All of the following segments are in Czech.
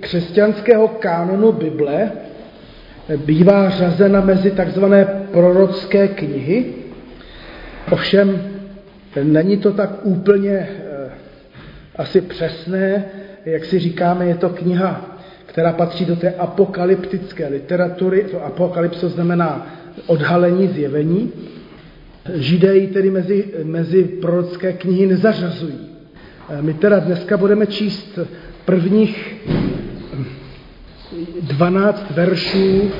křesťanského kánonu Bible bývá řazena mezi takzvané prorocké knihy. Ovšem není to tak úplně eh, asi přesné, jak si říkáme, je to kniha, která patří do té apokalyptické literatury. To apokalypso znamená odhalení, zjevení. Židé ji tedy mezi, mezi prorocké knihy nezařazují. Eh, my teda dneska budeme číst prvních 12 veršů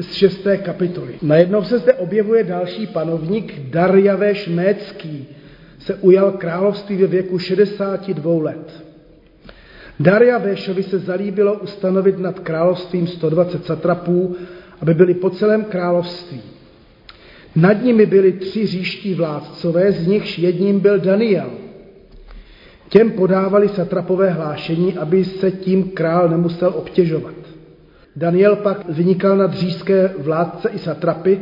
z šesté kapitoly. Najednou se zde objevuje další panovník, Darjaveš Mécký, se ujal království ve věku 62 let. Darjavešovi se zalíbilo ustanovit nad královstvím 120 satrapů, aby byli po celém království. Nad nimi byli tři říští vládcové, z nichž jedním byl Daniel – Těm podávali satrapové hlášení, aby se tím král nemusel obtěžovat. Daniel pak vynikal nad říšské vládce i satrapy,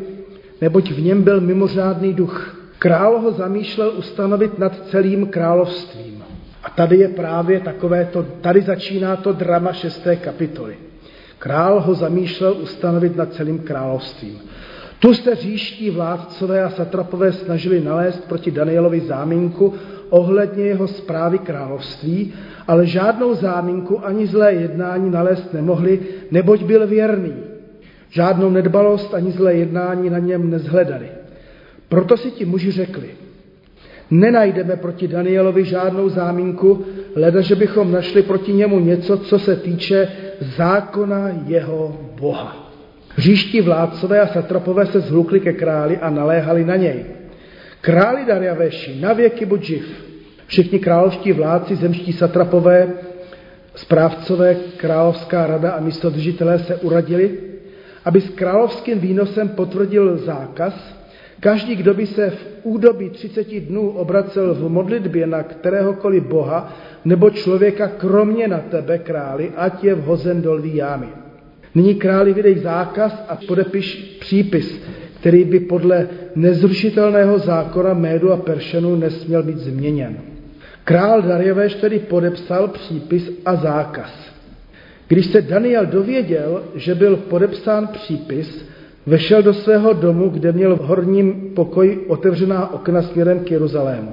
neboť v něm byl mimořádný duch. Král ho zamýšlel ustanovit nad celým královstvím. A tady je právě takové to, tady začíná to drama šesté kapitoly. Král ho zamýšlel ustanovit nad celým královstvím. Tu se říští vládcové a satrapové snažili nalézt proti Danielovi záminku ohledně jeho zprávy království, ale žádnou záminku ani zlé jednání nalézt nemohli, neboť byl věrný. Žádnou nedbalost ani zlé jednání na něm nezhledali. Proto si ti muži řekli, nenajdeme proti Danielovi žádnou záminku, leda, že bychom našli proti němu něco, co se týče zákona jeho Boha. Říští vládcové a satrapové se zhlukli ke králi a naléhali na něj. Králi Darjaveši, na věky buď živ. Všichni královští vládci, zemští satrapové, správcové, královská rada a místodržitelé se uradili, aby s královským výnosem potvrdil zákaz, každý, kdo by se v údobí 30 dnů obracel v modlitbě na kteréhokoliv boha nebo člověka, kromě na tebe, králi, ať je vhozen do lví jámy. Nyní králi vydej zákaz a podepiš přípis, který by podle nezrušitelného zákona Médu a Peršenu nesměl být změněn. Král Darjeveš tedy podepsal přípis a zákaz. Když se Daniel dověděl, že byl podepsán přípis, vešel do svého domu, kde měl v horním pokoji otevřená okna směrem k Jeruzalému.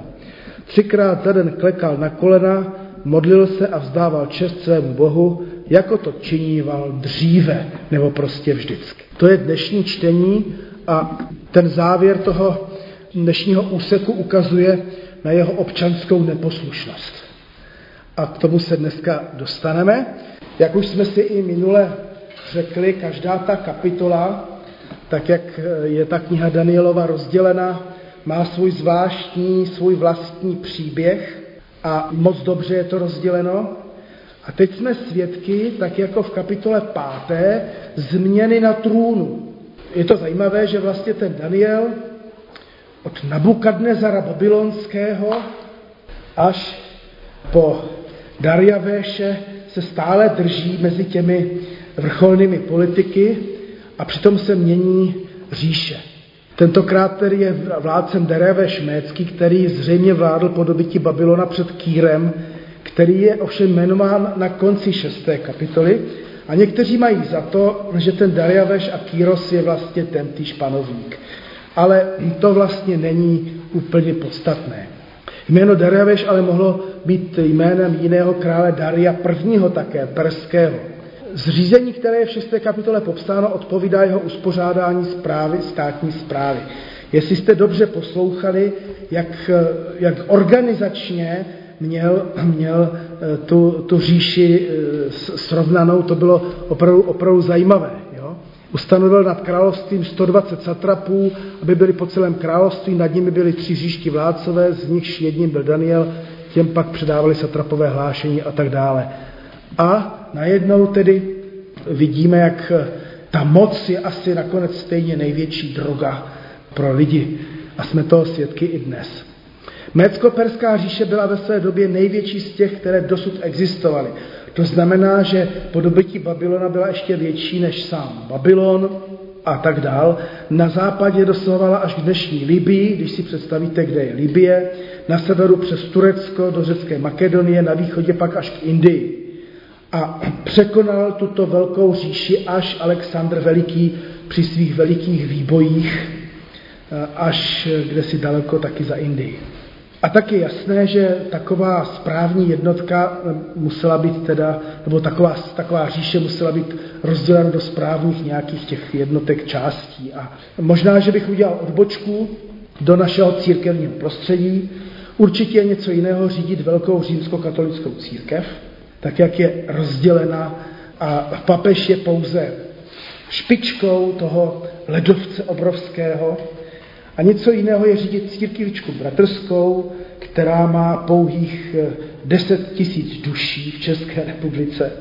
Třikrát za den klekal na kolena, modlil se a vzdával čest svému Bohu, jako to činíval dříve, nebo prostě vždycky. To je dnešní čtení a ten závěr toho dnešního úseku ukazuje na jeho občanskou neposlušnost. A k tomu se dneska dostaneme. Jak už jsme si i minule řekli, každá ta kapitola, tak jak je ta kniha Danielova rozdělena, má svůj zvláštní, svůj vlastní příběh a moc dobře je to rozděleno. A teď jsme svědky, tak jako v kapitole páté, změny na trůnu je to zajímavé, že vlastně ten Daniel od Nabukadnezara babylonského až po Darjavéše se stále drží mezi těmi vrcholnými politiky a přitom se mění říše. Tentokrát tedy je vládcem Darjaveš Mécký, který zřejmě vládl po dobytí Babylona před Kýrem, který je ovšem jmenován na konci šesté kapitoly a někteří mají za to, že ten Dariaveš a Kýros je vlastně ten týž panovník. Ale to vlastně není úplně podstatné. Jméno Dariaveš ale mohlo být jménem jiného krále Daria prvního také, perského. Zřízení, které je v 6. kapitole popsáno, odpovídá jeho uspořádání zprávy, státní zprávy. Jestli jste dobře poslouchali, jak, jak organizačně měl, měl eh, tu, tu říši eh, srovnanou, to bylo opravdu, opravdu zajímavé. Jo? Ustanovil nad královstvím 120 satrapů, aby byli po celém království, nad nimi byli tři říští vládcové, z nichž jedním byl Daniel, těm pak předávali satrapové hlášení a tak dále. A najednou tedy vidíme, jak eh, ta moc je asi nakonec stejně největší droga pro lidi. A jsme toho svědky i dnes. Mécko-perská říše byla ve své době největší z těch, které dosud existovaly. To znamená, že po dobytí Babylona byla ještě větší než sám Babylon a tak dál. Na západě dosahovala až k dnešní Libii, když si představíte, kde je Libie, na severu přes Turecko do řecké Makedonie, na východě pak až k Indii. a překonal tuto velkou říši až Alexandr Veliký při svých velikých výbojích, eh, až kde si daleko taky za Indii. A tak je jasné, že taková správní jednotka eh, musela být teda, nebo taková, taková říše musela být rozdělena do správných nějakých těch jednotek částí. A možná, že bych udělal odbočku do našeho církevního prostředí. Určitě je něco jiného řídit velkou římskokatolickou církev, tak jak je rozdělena a papež je pouze špičkou toho ledovce obrovského, a něco jiného je řídit církvičku bratrskou, která má pouhých 10 eh, tisíc duší v České republice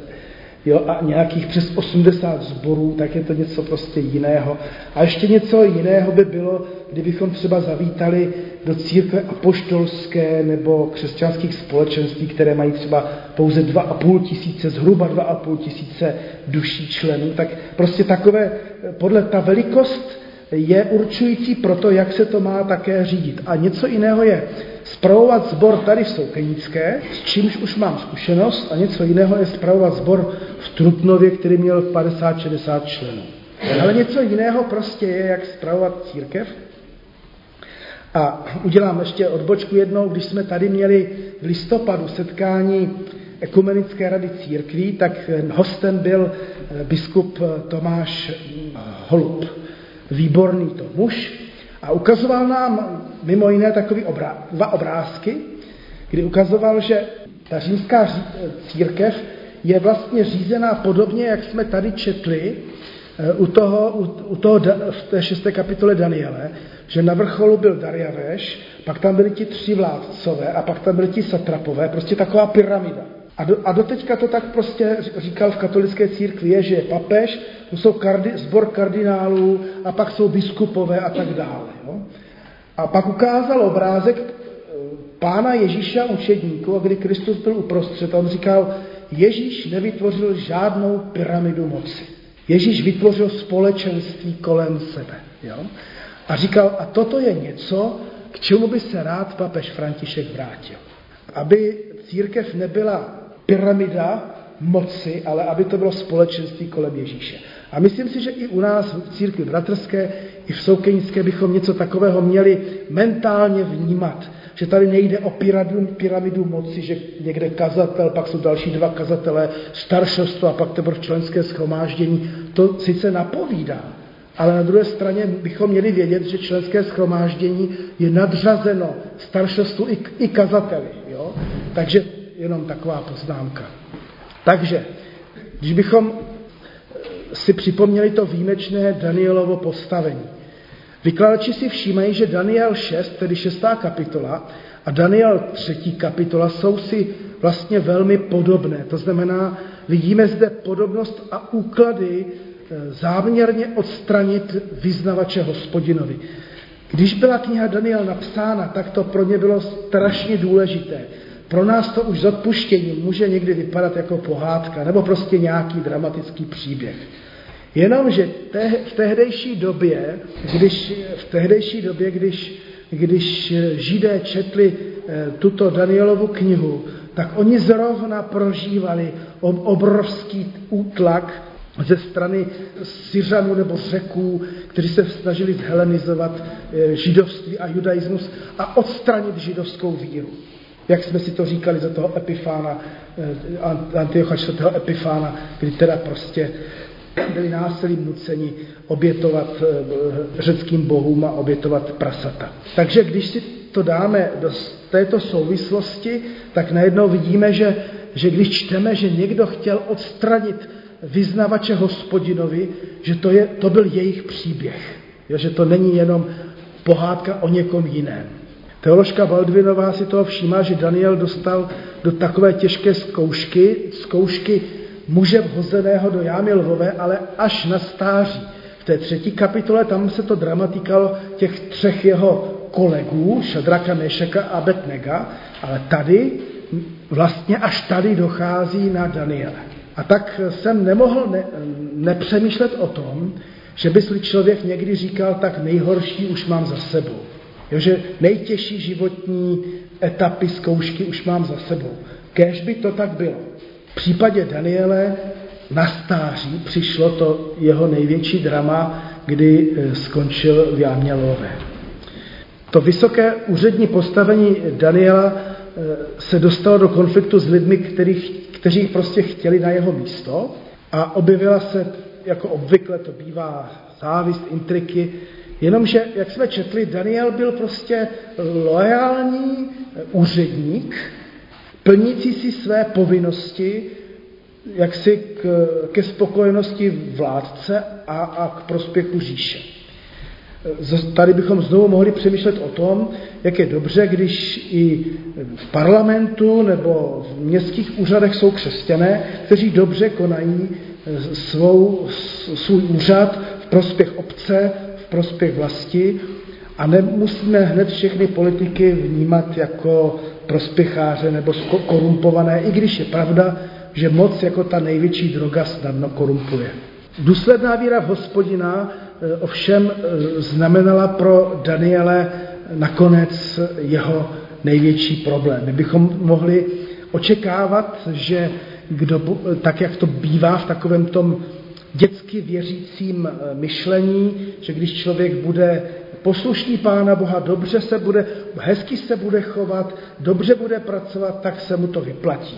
jo, a nějakých přes 80 zborů, tak je to něco prostě jiného. A ještě něco jiného by bylo, kdybychom třeba zavítali do církve apoštolské nebo křesťanských společenství, které mají třeba pouze 2,5 tisíce, zhruba 2,5 tisíce duší členů, tak prostě takové, eh, podle ta velikost je určující pro to, jak se to má také řídit. A něco jiného je spravovat sbor tady v Soukenické, s čímž už mám zkušenost, a něco jiného je spravovat sbor v Trutnově, který měl 50-60 členů. Ale něco jiného prostě je, jak spravovat církev. A udělám ještě odbočku jednou, když jsme tady měli v listopadu setkání Ekumenické rady církví, tak hostem byl biskup Tomáš Holub výborný to muž a ukazoval nám mimo jiné takový obrá- dva obrázky, kdy ukazoval, že ta římská církev je vlastně řízená podobně, jak jsme tady četli eh, u toho, u, u toho v té šesté kapitole Daniele, že na vrcholu byl Dariaveš, pak tam byli ti tři vládcové a pak tam byli ti satrapové, prostě taková pyramida. A, do, a doteďka to tak prostě říkal v katolické církvi, je, že je papež, to jsou kardi, zbor kardinálů a pak jsou biskupové a tak dále. Jo? A pak ukázal obrázek eh, pána Ježíša učedníku, a kdy Kristus byl uprostřed, on říkal, Ježíš nevytvořil žádnou pyramidu moci. Ježíš vytvořil společenství kolem sebe. Jo? A říkal, a toto je něco, k čemu by se rád papež František vrátil. Aby církev nebyla pyramida moci, ale aby to bylo společenství kolem Ježíše. A myslím si, že i u nás v církvi bratrské, i v Soukenické bychom něco takového měli mentálně vnímat. Že tady nejde o pyramidu, pyramidu moci, že někde kazatel, pak jsou další dva kazatelé, staršostvo a pak teprve členské schromáždění. To sice napovídá, ale na druhé straně bychom měli vědět, že členské schromáždění je nadřazeno staršostvu i, i kazateli. Jo? Takže jenom taková poznámka. Takže, když bychom si připomněli to výjimečné Danielovo postavení. Vykladači si všímají, že Daniel 6, tedy 6. kapitola, a Daniel 3. kapitola jsou si vlastně velmi podobné. To znamená, vidíme zde podobnost a úklady e, záměrně odstranit vyznavače hospodinovi. Když byla kniha Daniel napsána, tak to pro ně bylo strašně důležité. Pro nás to už s odpuštěním může někdy vypadat jako pohádka nebo prostě nějaký dramatický příběh. Jenomže te, v tehdejší době, když, v tehdejší době, když, když židé četli eh, tuto Danielovu knihu, tak oni zrovna prožívali obrovský útlak ze strany Syřanů nebo Řeků, kteří se snažili zhelenizovat eh, židovství a judaismus a odstranit židovskou víru jak jsme si to říkali za toho Epifána, eh, Antiocha 4. Epifána, kdy teda prostě byli násilím nuceni obětovat eh, řeckým bohům a obětovat prasata. Takže když si to dáme do této souvislosti, tak najednou vidíme, že, že když čteme, že někdo chtěl odstranit vyznavače hospodinovi, že to, je, to byl jejich příběh. Jo, že to není jenom pohádka o někom jiném. Teoložka Baldvinová si toho všímá, že Daniel dostal do takové těžké zkoušky, zkoušky muže vhozeného do jámy lvové, ale až na stáří. V té třetí kapitole tam se to dramatikalo těch třech jeho kolegů, Šadraka, Mešeka a Betnega, ale tady, vlastně až tady dochází na Daniele. A tak jsem nemohl ne, nepřemýšlet o tom, že by si člověk někdy říkal, tak nejhorší už mám za sebou. Jo, že nejtěžší životní etapy zkoušky už mám za sebou. Kéž by to tak bylo. V případě Daniele na stáří přišlo to jeho největší drama, kdy eh, skončil v jámě lové. To vysoké úřední postavení Daniela eh, se dostalo do konfliktu s lidmi, kterých, kteří prostě chtěli na jeho místo a objevila se, jako obvykle to bývá, závist, intriky, jenomže, jak jsme četli, Daniel byl prostě loajální eh, úředník, plnící si své povinnosti, jaksi k, ke spokojenosti vládce a, a k prospěchu říše. Tady bychom znovu mohli přemýšlet o tom, jak je dobře, když i v parlamentu nebo v městských úřadech jsou křesťané, kteří dobře konají svou, svůj úřad v prospěch obce, prospěch vlasti a nemusíme hned všechny politiky vnímat jako prospěcháře nebo korumpované, i když je pravda, že moc jako ta největší droga snadno korumpuje. Důsledná víra v hospodina eh, ovšem eh, znamenala pro Daniele nakonec jeho největší problém. My bychom mohli očekávat, že kdo, tak jak to bývá v takovém tom dětsky věřícím eh, myšlení, že když člověk bude poslušný Pána Boha, dobře se bude, hezky se bude chovat, dobře bude pracovat, tak se mu to vyplatí.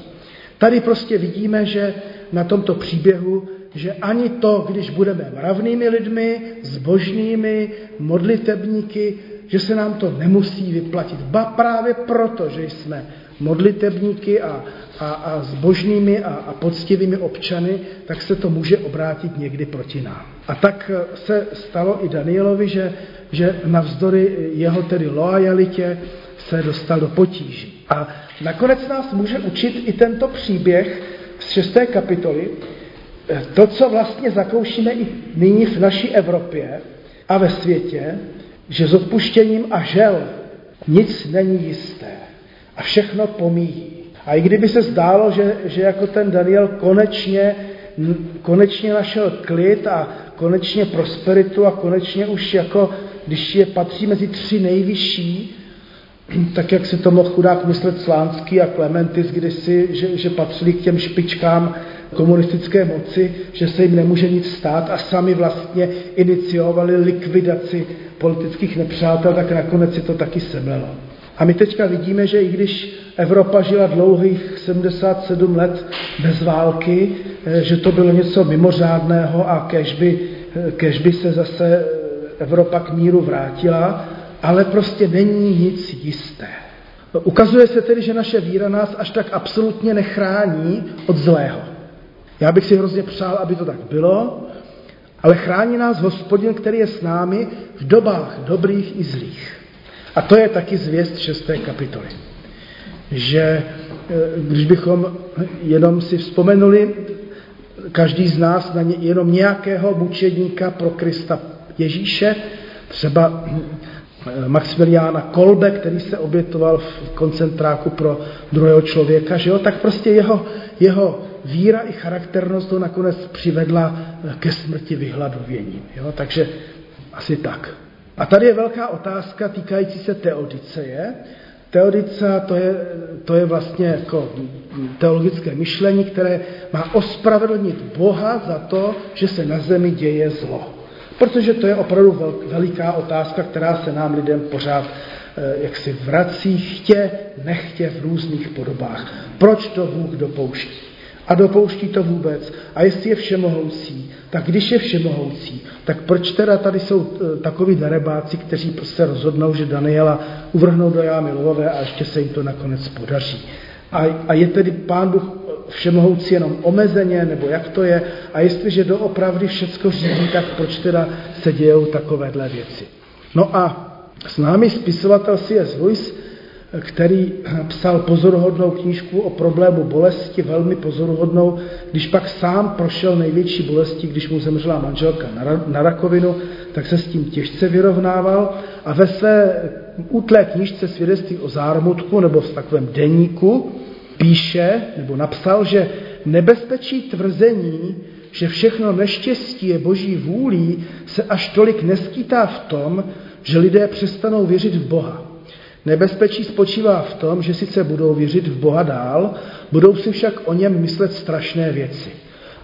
Tady prostě vidíme, že na tomto příběhu, že ani to, když budeme mravnými lidmi, zbožnými, modlitebníky, že se nám to nemusí vyplatit. Ba právě proto, že jsme modlitebníky a, a, a zbožnými a, a poctivými občany, tak se to může obrátit někdy proti nám. A tak se stalo i Danielovi, že, že navzdory jeho tedy loajalitě se dostal do potíží. A nakonec nás může učit i tento příběh z šesté kapitoly, to, co vlastně zakoušíme i nyní v naší Evropě a ve světě, že s odpuštěním a žel nic není jisté a všechno pomíjí. A i kdyby se zdálo, že, že jako ten Daniel konečně, konečně našel klid a konečně prosperitu a konečně už jako, když je patří mezi tři nejvyšší, tak jak si to mohl chudák myslet Slánský a Klementis kdysi, že, že patřili k těm špičkám komunistické moci, že se jim nemůže nic stát a sami vlastně iniciovali likvidaci politických nepřátel, tak nakonec si to taky semlelo. A my teďka vidíme, že i když Evropa žila dlouhých 77 let bez války, eh, že to bylo něco mimořádného a kež by, eh, kež by se zase Evropa k míru vrátila, ale prostě není nic jisté. Ukazuje se tedy, že naše víra nás až tak absolutně nechrání od zlého. Já bych si hrozně přál, aby to tak bylo, ale chrání nás hospodin, který je s námi v dobách dobrých i zlých. A to je taky zvěst šesté kapitoly. Že e, když bychom jenom si vzpomenuli, každý z nás na ně, jenom nějakého mučedníka pro Krista Ježíše, třeba Eh, Maximiliána Kolbe, který se obětoval v koncentráku pro druhého člověka, že jo? tak prostě jeho, jeho víra i charakternost ho nakonec přivedla eh, ke smrti vyhladověním. Jo? Takže asi tak. A tady je velká otázka týkající se teodiceje. Teodice to je, to je vlastně jako teologické myšlení, které má ospravedlnit Boha za to, že se na zemi děje zlo. Protože to je opravdu veliká otázka, která se nám lidem pořád eh, jak si vrací chtě, nechtě v různých podobách. Proč to Bůh dopouští? A dopouští to vůbec. A jestli je všemohoucí, tak když je všemohoucí, tak proč teda tady jsou eh, takoví darebáci, kteří se rozhodnou, že Daniela uvrhnou do jámy lovové a ještě se jim to nakonec podaří. A, a je tedy Pán Bůh všemohoucí jenom omezeně, nebo jak to je. A jestliže doopravdy všecko řídí, tak proč teda se dějou takovéhle věci. No a s námi spisovatel C.S. Lewis, který psal pozoruhodnou knížku o problému bolesti, velmi pozoruhodnou, když pak sám prošel největší bolesti, když mu zemřela manželka na rakovinu, tak se s tím těžce vyrovnával a ve své útlé knížce svědectví o zármutku nebo v takovém deníku píše nebo napsal, že nebezpečí tvrzení, že všechno neštěstí je boží vůlí, se až tolik neskýtá v tom, že lidé přestanou věřit v Boha. Nebezpečí spočívá v tom, že sice budou věřit v Boha dál, budou si však o něm myslet strašné věci.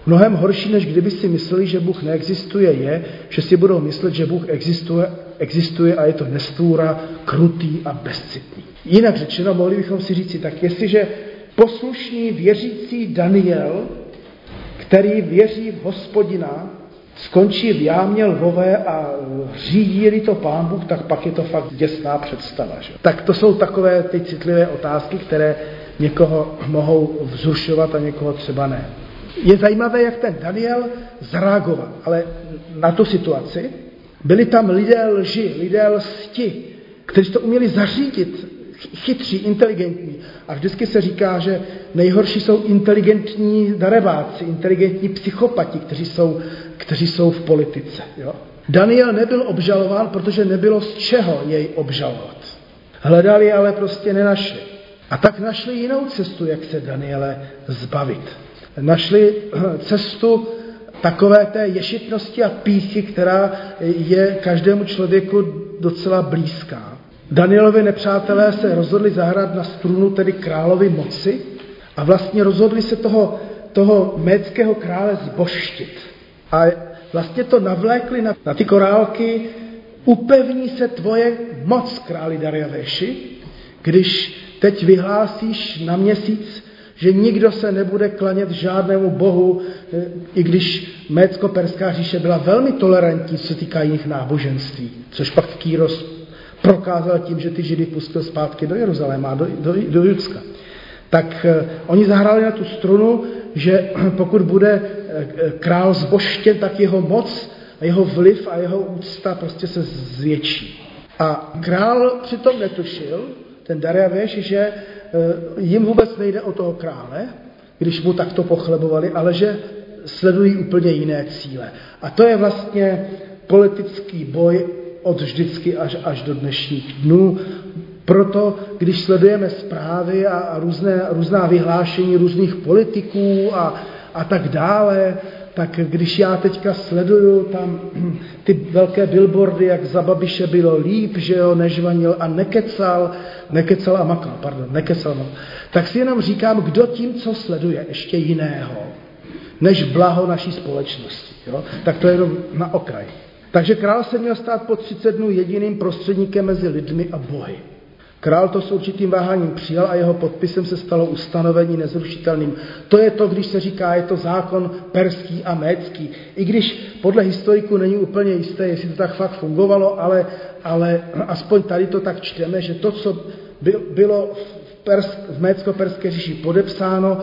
Mnohem horší, než kdyby si mysleli, že Bůh neexistuje, je, že si budou myslet, že Bůh existuje, existuje a je to nestvůra, krutý a bezcitný. Jinak řečeno, mohli bychom si říci, tak jestliže poslušný věřící Daniel, který věří v hospodina, skončí v jámě lvové a řídí to pán Bůh, tak pak je to fakt děsná představa. Že? Tak to jsou takové ty citlivé otázky, které někoho mohou vzrušovat a někoho třeba ne. Je zajímavé, jak ten Daniel zareagoval, ale na tu situaci byli tam lidé lži, lidé lsti, kteří to uměli zařídit, chytří, inteligentní. A vždycky se říká, že nejhorší jsou inteligentní darebáci, inteligentní psychopati, kteří jsou, kteří jsou v politice. Jo? Daniel nebyl obžalován, protože nebylo z čeho jej obžalovat. Hledali, ale prostě nenašli. A tak našli jinou cestu, jak se Daniele zbavit. Našli cestu takové té ješitnosti a píchy, která je každému člověku docela blízká. Danielovi nepřátelé se rozhodli zahrát na strunu tedy královi moci a vlastně rozhodli se toho, toho méckého krále zboštit. A vlastně to navlékli na, na ty korálky, upevní se tvoje moc, králi Dariaveši, když teď vyhlásíš na měsíc, že nikdo se nebude klanět žádnému bohu, eh, i když Mécko-Perská říše byla velmi tolerantní, co se týká jiných náboženství, což pak Kýros prokázal tím, že ty židy pustil zpátky do Jeruzaléma, do, do, do Judska. Tak eh, oni zahráli na tu strunu, že pokud bude eh, král zboštěn, tak jeho moc a jeho vliv a jeho úcta prostě se zvětší. A král přitom netušil, ten Dariavěš, že eh, jim vůbec nejde o toho krále, když mu takto pochlebovali, ale že sledují úplně jiné cíle. A to je vlastně politický boj od vždycky až, až do dnešních dnů. Proto, když sledujeme zprávy a, a různé, různá vyhlášení různých politiků a, a tak dále, tak když já teďka sleduju tam ty velké billboardy, jak za Babiše bylo líp, že jo, nežvanil a nekecal, nekecal a makal, pardon, nekecal, makal, tak si jenom říkám, kdo tím, co sleduje, ještě jiného, než blaho naší společnosti. Jo? Tak to je jenom na okraj. Takže král se měl stát po 30 dnů jediným prostředníkem mezi lidmi a bohy. Král to s určitým váháním přijal a jeho podpisem se stalo ustanovení nezrušitelným. To je to, když se říká, je to zákon perský a mécký. I když podle historiků není úplně jisté, jestli to tak fakt fungovalo, ale, ale aspoň tady to tak čteme, že to, co bylo v, Persk, v mécko-perské říši podepsáno,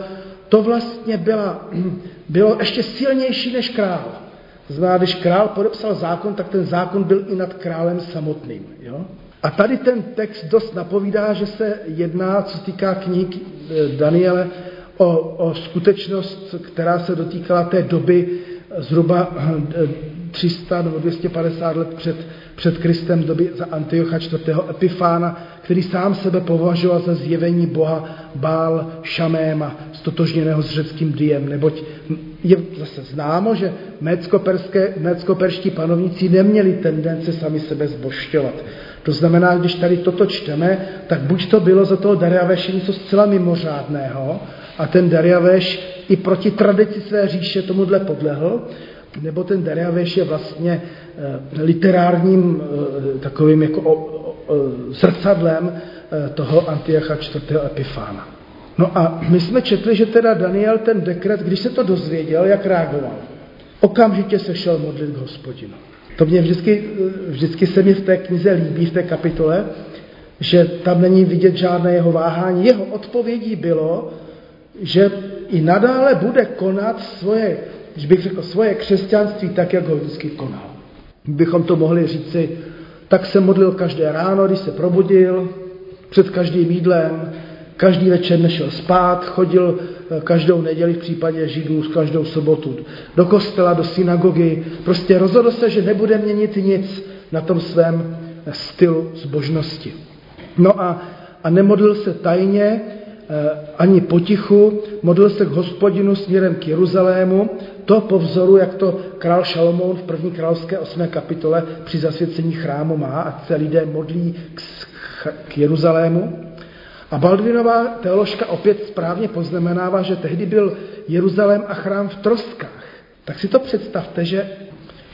to vlastně byla, bylo ještě silnější než král. To znamená, když král podepsal zákon, tak ten zákon byl i nad králem samotným. Jo? A tady ten text dost napovídá, že se jedná, co týká knih eh, Daniele, o, o skutečnost, která se dotýkala té doby zhruba 300 eh, nebo 250 let před, před Kristem, doby za Antiocha IV. Epifána, který sám sebe považoval za zjevení boha Bál Šaméma, stotožněného s řeckým diem, neboť je zase známo, že mécko-perští panovníci neměli tendence sami sebe zbošťovat. To znamená, když tady toto čteme, tak buď to bylo za toho Dariaveše něco zcela mimořádného a ten Dariaveš i proti tradici své říše tomuhle podlehl, nebo ten Dariaveš je vlastně e, literárním e, takovým jako zrcadlem e, toho Antiocha IV. Epifána. No a my jsme četli, že teda Daniel ten dekret, když se to dozvěděl, jak reagoval. Okamžitě se šel modlit k hospodinu. To mě vždycky, vždycky se mi v té knize líbí, v té kapitole, že tam není vidět žádné jeho váhání. Jeho odpovědí bylo, že i nadále bude konat svoje, když bych řekl, svoje křesťanství tak, jak ho vždycky konal. Bychom to mohli říci, tak se modlil každé ráno, když se probudil, před každým jídlem, každý večer nešel spát, chodil eh, každou neděli v případě židů, každou sobotu do kostela, do synagogy. Prostě rozhodl se, že nebude měnit nic na tom svém stylu zbožnosti. No a, a nemodlil se tajně, ani potichu, modlil se k hospodinu směrem k Jeruzalému, to po vzoru, jak to král Šalomoun v první královské osmé kapitole při zasvěcení chrámu má, ať se lidé modlí k k Jeruzalému. A Baldvinová teoložka opět správně poznamenává, že tehdy byl Jeruzalém a chrám v troskách. Tak si to představte, že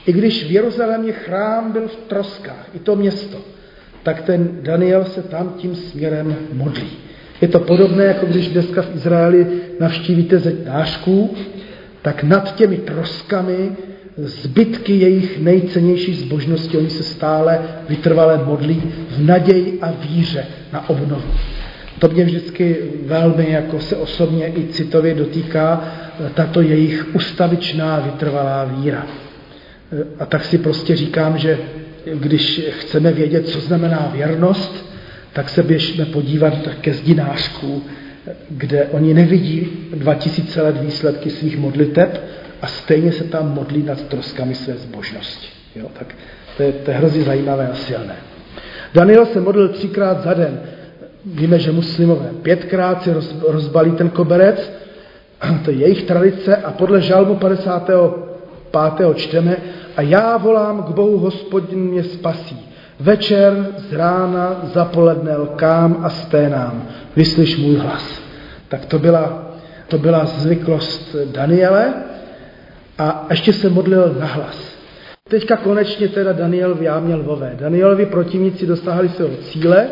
i když v Jeruzalémě chrám byl v troskách, i to město, tak ten Daniel se tam tím směrem modlí. Je to podobné, jako když dneska v Izraeli navštívíte zeď dášků, tak nad těmi troskami zbytky jejich nejcennější zbožnosti, oni se stále vytrvale modlí v naději a víře na obnovu. To mě vždycky velmi jako se osobně i citově dotýká tato jejich ustavičná vytrvalá víra. A tak si prostě říkám, že když chceme vědět, co znamená věrnost, tak se běžme podívat ke zdinářků, kde oni nevidí 2000 let výsledky svých modliteb a stejně se tam modlí nad troskami své zbožnosti. Jo, tak to je, to je hrozně zajímavé a silné. Daniel se modlil třikrát za den. Víme, že muslimové pětkrát si roz, rozbalí ten koberec, to je jejich tradice a podle žalmu 55. čteme a já volám k Bohu hospodin mě spasí. Večer z rána zapoledne lkám a sténám. Vyslyš můj hlas. Tak to byla, to byla zvyklost Daniele a ještě se modlil na hlas. Teďka konečně teda Daniel v jámě lvové. Danielovi protivníci dosáhli svého cíle,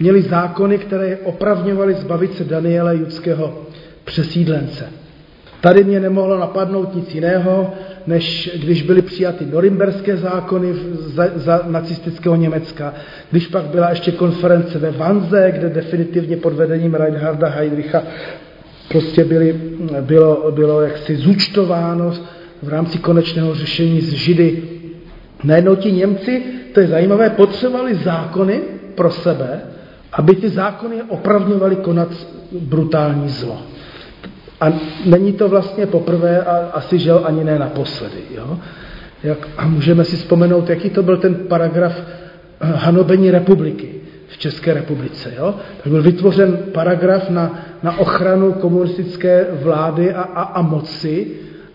měli zákony, které opravňovaly zbavit se Daniele judského přesídlence. Tady mě nemohlo napadnout nic jiného, než když byly přijaty norimberské zákony za, za nacistického Německa, když pak byla ještě konference ve Vanze, kde definitivně pod vedením Reinharda Heydricha prostě byly, bylo, bylo jaksi zúčtováno v rámci konečného řešení z Židy. Najednou ti Němci, to je zajímavé, potřebovali zákony pro sebe, aby ty zákony opravňovaly konat brutální zlo. A není to vlastně poprvé a asi žel ani ne naposledy. Jo? Jak, a můžeme si vzpomenout, jaký to byl ten paragraf eh, hanobení republiky v České republice. Jo? Tak byl vytvořen paragraf na, na ochranu komunistické vlády a, a, a moci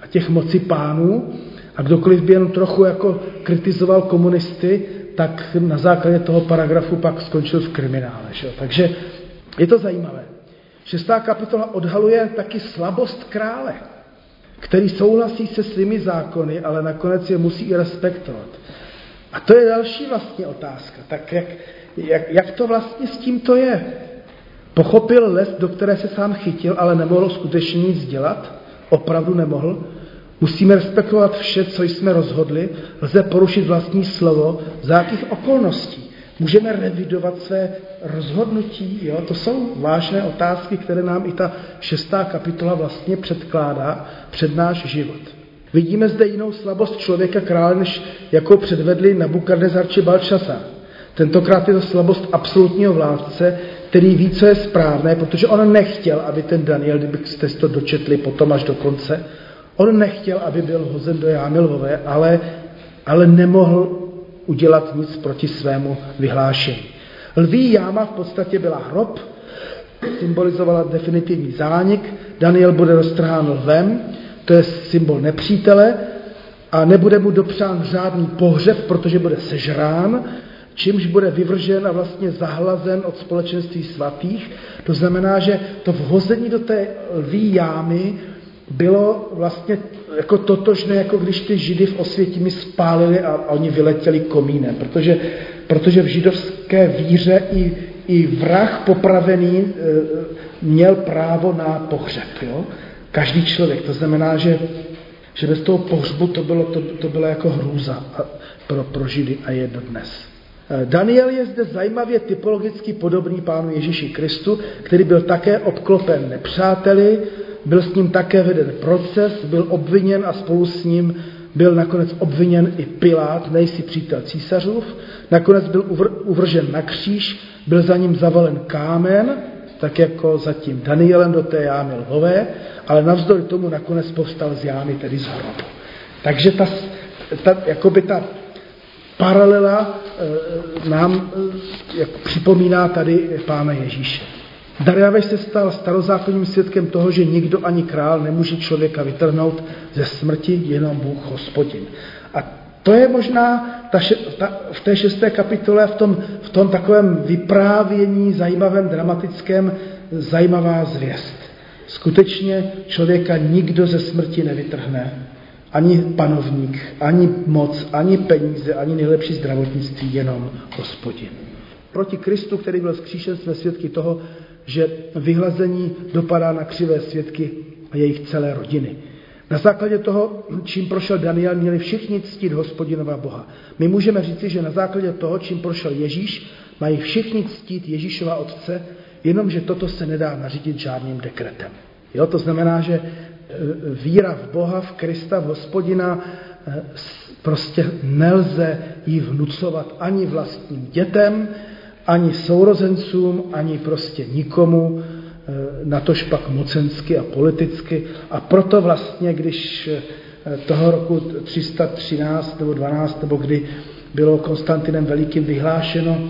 a těch moci pánů. A kdokoliv by jen trochu jako kritizoval komunisty, tak na základě toho paragrafu pak skončil v kriminále. Že? Takže je to zajímavé. Šestá kapitola odhaluje taky slabost krále, který souhlasí se svými zákony, ale nakonec je musí i respektovat. A to je další vlastně otázka. Tak jak, jak, jak to vlastně s tím to je? Pochopil les, do které se sám chytil, ale nemohl skutečně nic dělat? Opravdu nemohl? Musíme respektovat vše, co jsme rozhodli, lze porušit vlastní slovo, za jakých okolností. Můžeme revidovat své rozhodnutí? Jo? To jsou vážné otázky, které nám i ta šestá kapitola vlastně předkládá před náš život. Vidíme zde jinou slabost člověka krále, než jakou předvedli Nabukadnezar či Balčasa. Tentokrát je to slabost absolutního vládce, který ví, co je správné, protože on nechtěl, aby ten Daniel, kdybyste to dočetli potom až do konce, on nechtěl, aby byl hozen do jámy lvové, ale, ale nemohl udělat nic proti svému vyhlášení. Lví jáma v podstatě byla hrob, symbolizovala definitivní zánik, Daniel bude roztrhán lvem, to je symbol nepřítele, a nebude mu dopřán žádný pohřeb, protože bude sežrán, čímž bude vyvržen a vlastně zahlazen od společenství svatých. To znamená, že to vhození do té lví jámy bylo vlastně jako totožné, jako když ty židy v Osvětimi spálili a, a oni vyletěli komínem, protože, protože v židovské víře i, i vrah popravený e, měl právo na pohřeb. Jo? Každý člověk. To znamená, že, že bez toho pohřbu to bylo, to, to bylo jako hrůza pro, pro židy a je dnes. E, Daniel je zde zajímavě typologicky podobný pánu Ježíši Kristu, který byl také obklopen nepřáteli, byl s ním také veden proces, byl obviněn a spolu s ním byl nakonec obviněn i Pilát, nejsi přítel císařův, nakonec byl uvržen na kříž, byl za ním zavalen kámen, tak jako zatím Danielem do té jámy lhové, ale navzdory tomu nakonec povstal z jámy, tedy z hrobu. Takže ta, ta, jakoby ta paralela e, nám e, jak připomíná tady Pána Ježíše. Dariaveš se stal starozákonním svědkem toho, že nikdo ani král nemůže člověka vytrhnout ze smrti, jenom Bůh hospodin. A To je možná ta, ta, v té šesté kapitole, v tom, v tom takovém vyprávění, zajímavém, dramatickém, zajímavá zvěst. Skutečně člověka nikdo ze smrti nevytrhne. Ani panovník, ani moc, ani peníze, ani nejlepší zdravotnictví, jenom hospodin. Proti Kristu, který byl zkříšen, jsme svědky toho, že vyhlazení dopadá na křivé svědky a jejich celé rodiny. Na základě toho, čím prošel Daniel, měli všichni ctít hospodinova Boha. My můžeme říci, že na základě toho, čím prošel Ježíš, mají všichni ctít Ježíšova Otce, jenomže toto se nedá nařídit žádným dekretem. Jo, to znamená, že e, víra v Boha, v Krista, v hospodina, e, prostě nelze ji vnucovat ani vlastním dětem, ani sourozencům, ani prostě nikomu, Eh, na tož pak mocensky a politicky. A proto vlastně, když eh, toho roku 313 nebo 12, nebo kdy bylo Konstantinem Velikým vyhlášeno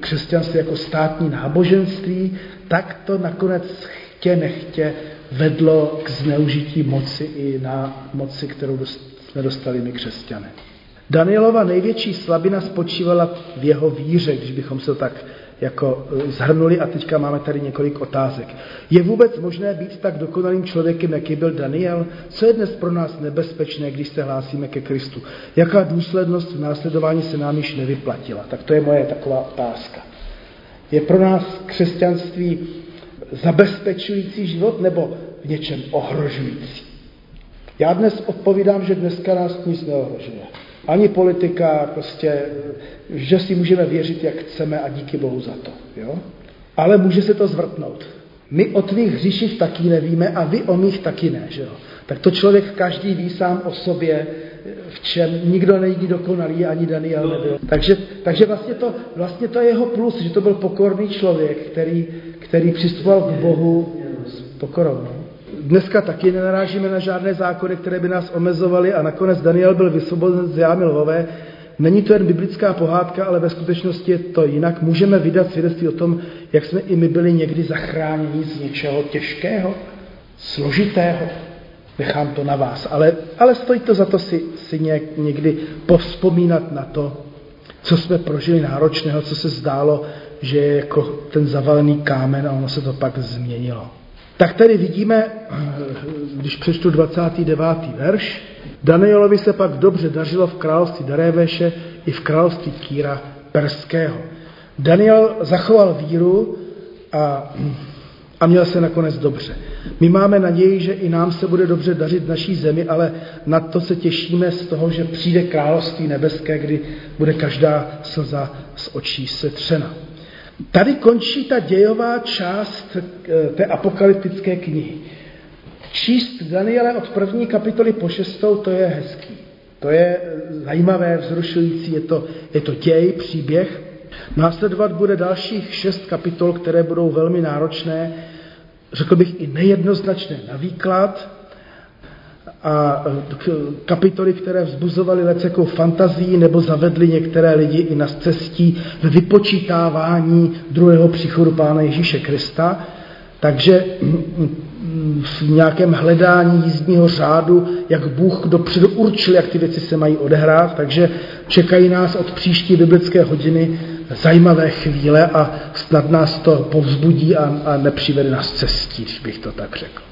křesťanství jako státní náboženství, tak to nakonec chtě nechtě vedlo k zneužití moci i na moci, kterou jsme dostali my křesťané. Danielova největší slabina spočívala v jeho víře, když bychom se tak jako eh, zhrnuli a teďka máme tady několik otázek. Je vůbec možné být tak dokonalým člověkem, jaký byl Daniel? Co je dnes pro nás nebezpečné, když se hlásíme ke Kristu? Jaká důslednost v následování se nám již nevyplatila? Tak to je moje taková otázka. Je pro nás křesťanství zabezpečující život nebo v něčem ohrožující? Já dnes odpovídám, že dneska nás nic neohrožuje. Ani politika, prostě, že si můžeme věřit, jak chceme a díky Bohu za to. Jo? Ale může se to zvrtnout. My o tvých hříších taky nevíme a vy o mých taky ne. Že jo? Tak to člověk každý ví sám o sobě, v čem nikdo není dokonalý, ani Daniel nebyl. Takže, takže vlastně, to, vlastně to je jeho plus, že to byl pokorný člověk, který, který přistupoval k Bohu s pokorou. Dneska taky nenarážíme na žádné zákony, které by nás omezovaly a nakonec Daniel byl vysvobozen z jámy lvové. Není to jen biblická pohádka, ale ve skutečnosti je to jinak. Můžeme vydat svědectví o tom, jak jsme i my byli někdy zachráněni z něčeho těžkého, složitého. Nechám to na vás, ale, ale stojí to za to si, si někdy povzpomínat na to, co jsme prožili náročného, co se zdálo, že je jako ten zavalený kámen a ono se to pak změnilo. Tak tady vidíme, když přečtu 29. verš, Danielovi se pak dobře dařilo v království Daréveše i v království Kýra Perského. Daniel zachoval víru a, a měl se nakonec dobře. My máme naději, že i nám se bude dobře dařit v naší zemi, ale na to se těšíme z toho, že přijde království nebeské, kdy bude každá slza z očí setřena. Tady končí ta dějová část eh, té apokalyptické knihy. Číst Daniele od první kapitoly po šestou, to je hezký. To je eh, zajímavé, vzrušující, je to, je to děj, příběh. Následovat bude dalších šest kapitol, které budou velmi náročné, řekl bych i nejednoznačné na výklad, a kapitoly, které vzbuzovaly lecekou fantazii nebo zavedly některé lidi i na cestí v vypočítávání druhého příchodu Pána Ježíše Krista. Takže v nějakém hledání jízdního řádu, jak Bůh dopředu určil, jak ty věci se mají odehrát, takže čekají nás od příští biblické hodiny zajímavé chvíle a snad nás to povzbudí a, a nepřivede nás cestí, když bych to tak řekl.